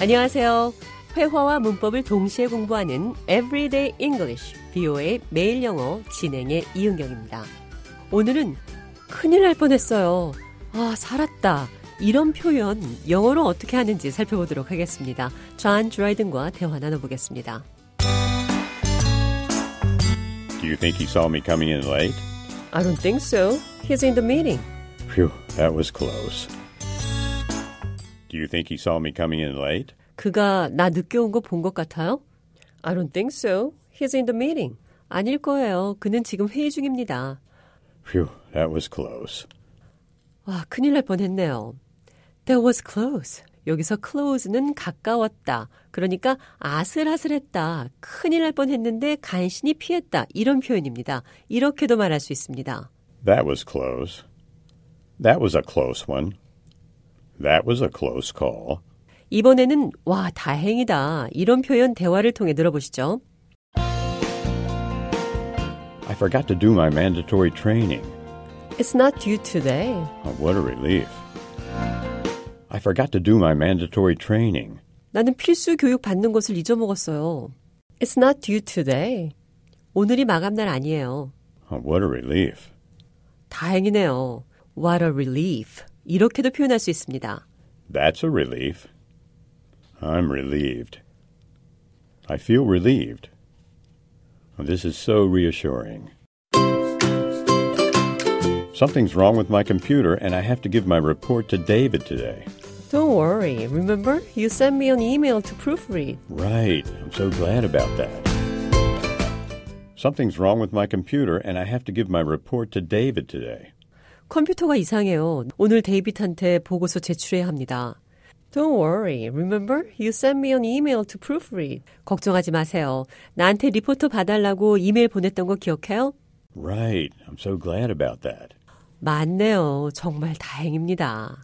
안녕하세요. 회화와 문법을 동시에 공부하는 Everyday English, BO의 매일 영어 진행의 이은경입니다. 오늘은 큰일 날 뻔했어요. 아, 살았다. 이런 표현 영어로 어떻게 하는지 살펴보도록 하겠습니다. 존 드라이든과 대화 나눠보겠습니다. Do you think he saw me coming in late? I don't think so. He's in the meeting. Phew, that was close. Do you think he saw me coming in late? 그가 나 늦게 온 거 본 것 같아요? I don't think so. He's in the meeting. 아닐 거예요. 그는 지금 회의 중입니다. Phew, that was close. 와, 큰일 날 뻔했네요. That was close. 여기서 close는 가까웠다. 그러니까 아슬아슬했다. 큰일 날 뻔했는데 간신히 피했다. 이런 표현입니다. 이렇게도 말할 수 있습니다. That was close. That was a close one. That was a close call. 이번에는 와, 다행이다. 이런 표현 대화를 통해 들어보시죠. I forgot to do my mandatory training. It's not due today. Oh, what a relief. I forgot to do my mandatory training. 나는 필수 교육 받는 것을 잊어먹었어요. It's not due today. 오늘이 마감날 아니에요. Oh, what a relief. 다행이네요. What a relief. 이렇게도 표현할 수 있습니다. That's a relief. I'm relieved. I feel relieved. Oh, This is so reassuring. Something's wrong with my computer, and I have to give my report to David today. Don't worry. Remember, you sent me an email to proofread. Right. I'm so glad about that. Something's wrong with my computer, and I have to give my report to David today. 컴퓨터가 이상해요. 오늘 데이빗한테 보고서 제출해야 합니다. Don't worry. Remember, you sent me an email to proofread. 걱정하지 마세요. 나한테 리포터 봐달라고 이메일 보냈던 거 기억해요? Right. I'm so glad about that. 맞네요. 정말 다행입니다.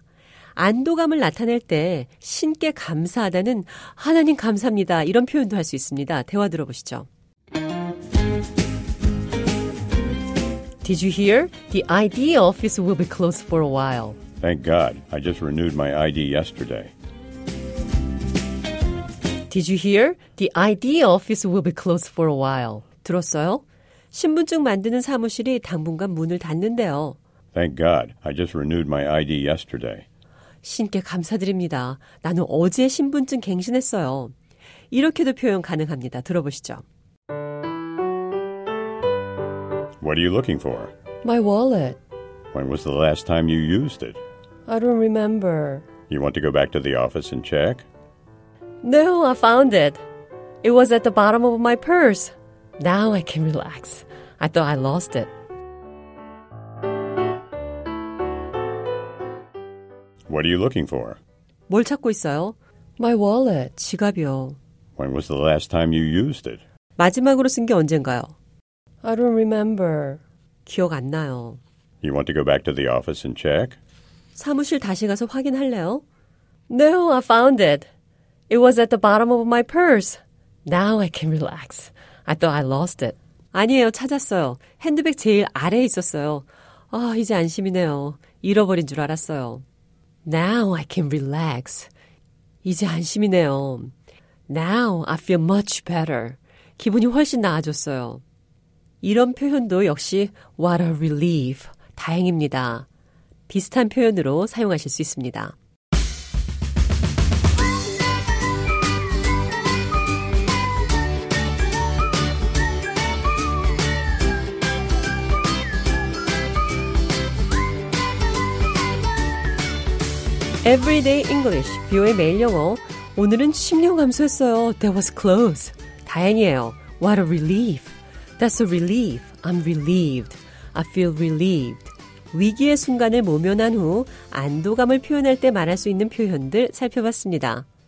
안도감을 나타낼 때 신께 감사하다는 하나님 감사합니다. 이런 표현도 할 수 있습니다. 대화 들어보시죠. Did you hear? The ID office will be closed for a while. Thank God. I just renewed my ID yesterday. Did you hear? The ID office will be closed for a while. 들었어요? 신분증 만드는 사무실이 당분간 문을 닫는데요. Thank God. I just renewed my ID yesterday. 신께 감사드립니다. 나는 어제 신분증 갱신했어요. 이렇게도 표현 가능합니다. 들어보시죠. What are you looking for? My wallet. When was the last time you used it? I don't remember. You want to go back to the office and check? No, I found it. It was at the bottom of my purse. Now I can relax. I thought I lost it. What are you looking for? 뭘 찾고 있어요? My wallet. 지갑이요. When was the last time you used it? 마지막으로 쓴 게 언젠가요? I don't remember. 기억 안 나요. You want to go back to the office and check? 사무실 다시 가서 확인할래요? No, I found it. It was at the bottom of my purse. Now I can relax. I thought I lost it. 아니에요, 찾았어요. 핸드백 제일 아래에 있었어요. 아, 이제 안심이네요. 잃어버린 줄 알았어요. Now I can relax. 이제 안심이네요. Now I feel much better. 기분이 훨씬 나아졌어요. 이런 표현도 역시 what a relief. 다행입니다. 비슷한 표현으로 사용하실 수 있습니다. Everyday English, 뷰의 매일 영어. 오늘은 10년 감소했어요. That was close. 다행이에요. What a relief. That's a relief. I'm relieved. I feel relieved. 위기의 순간을 모면한 후 안도감을 표현할 때 말할 수 있는 표현들 살펴봤습니다.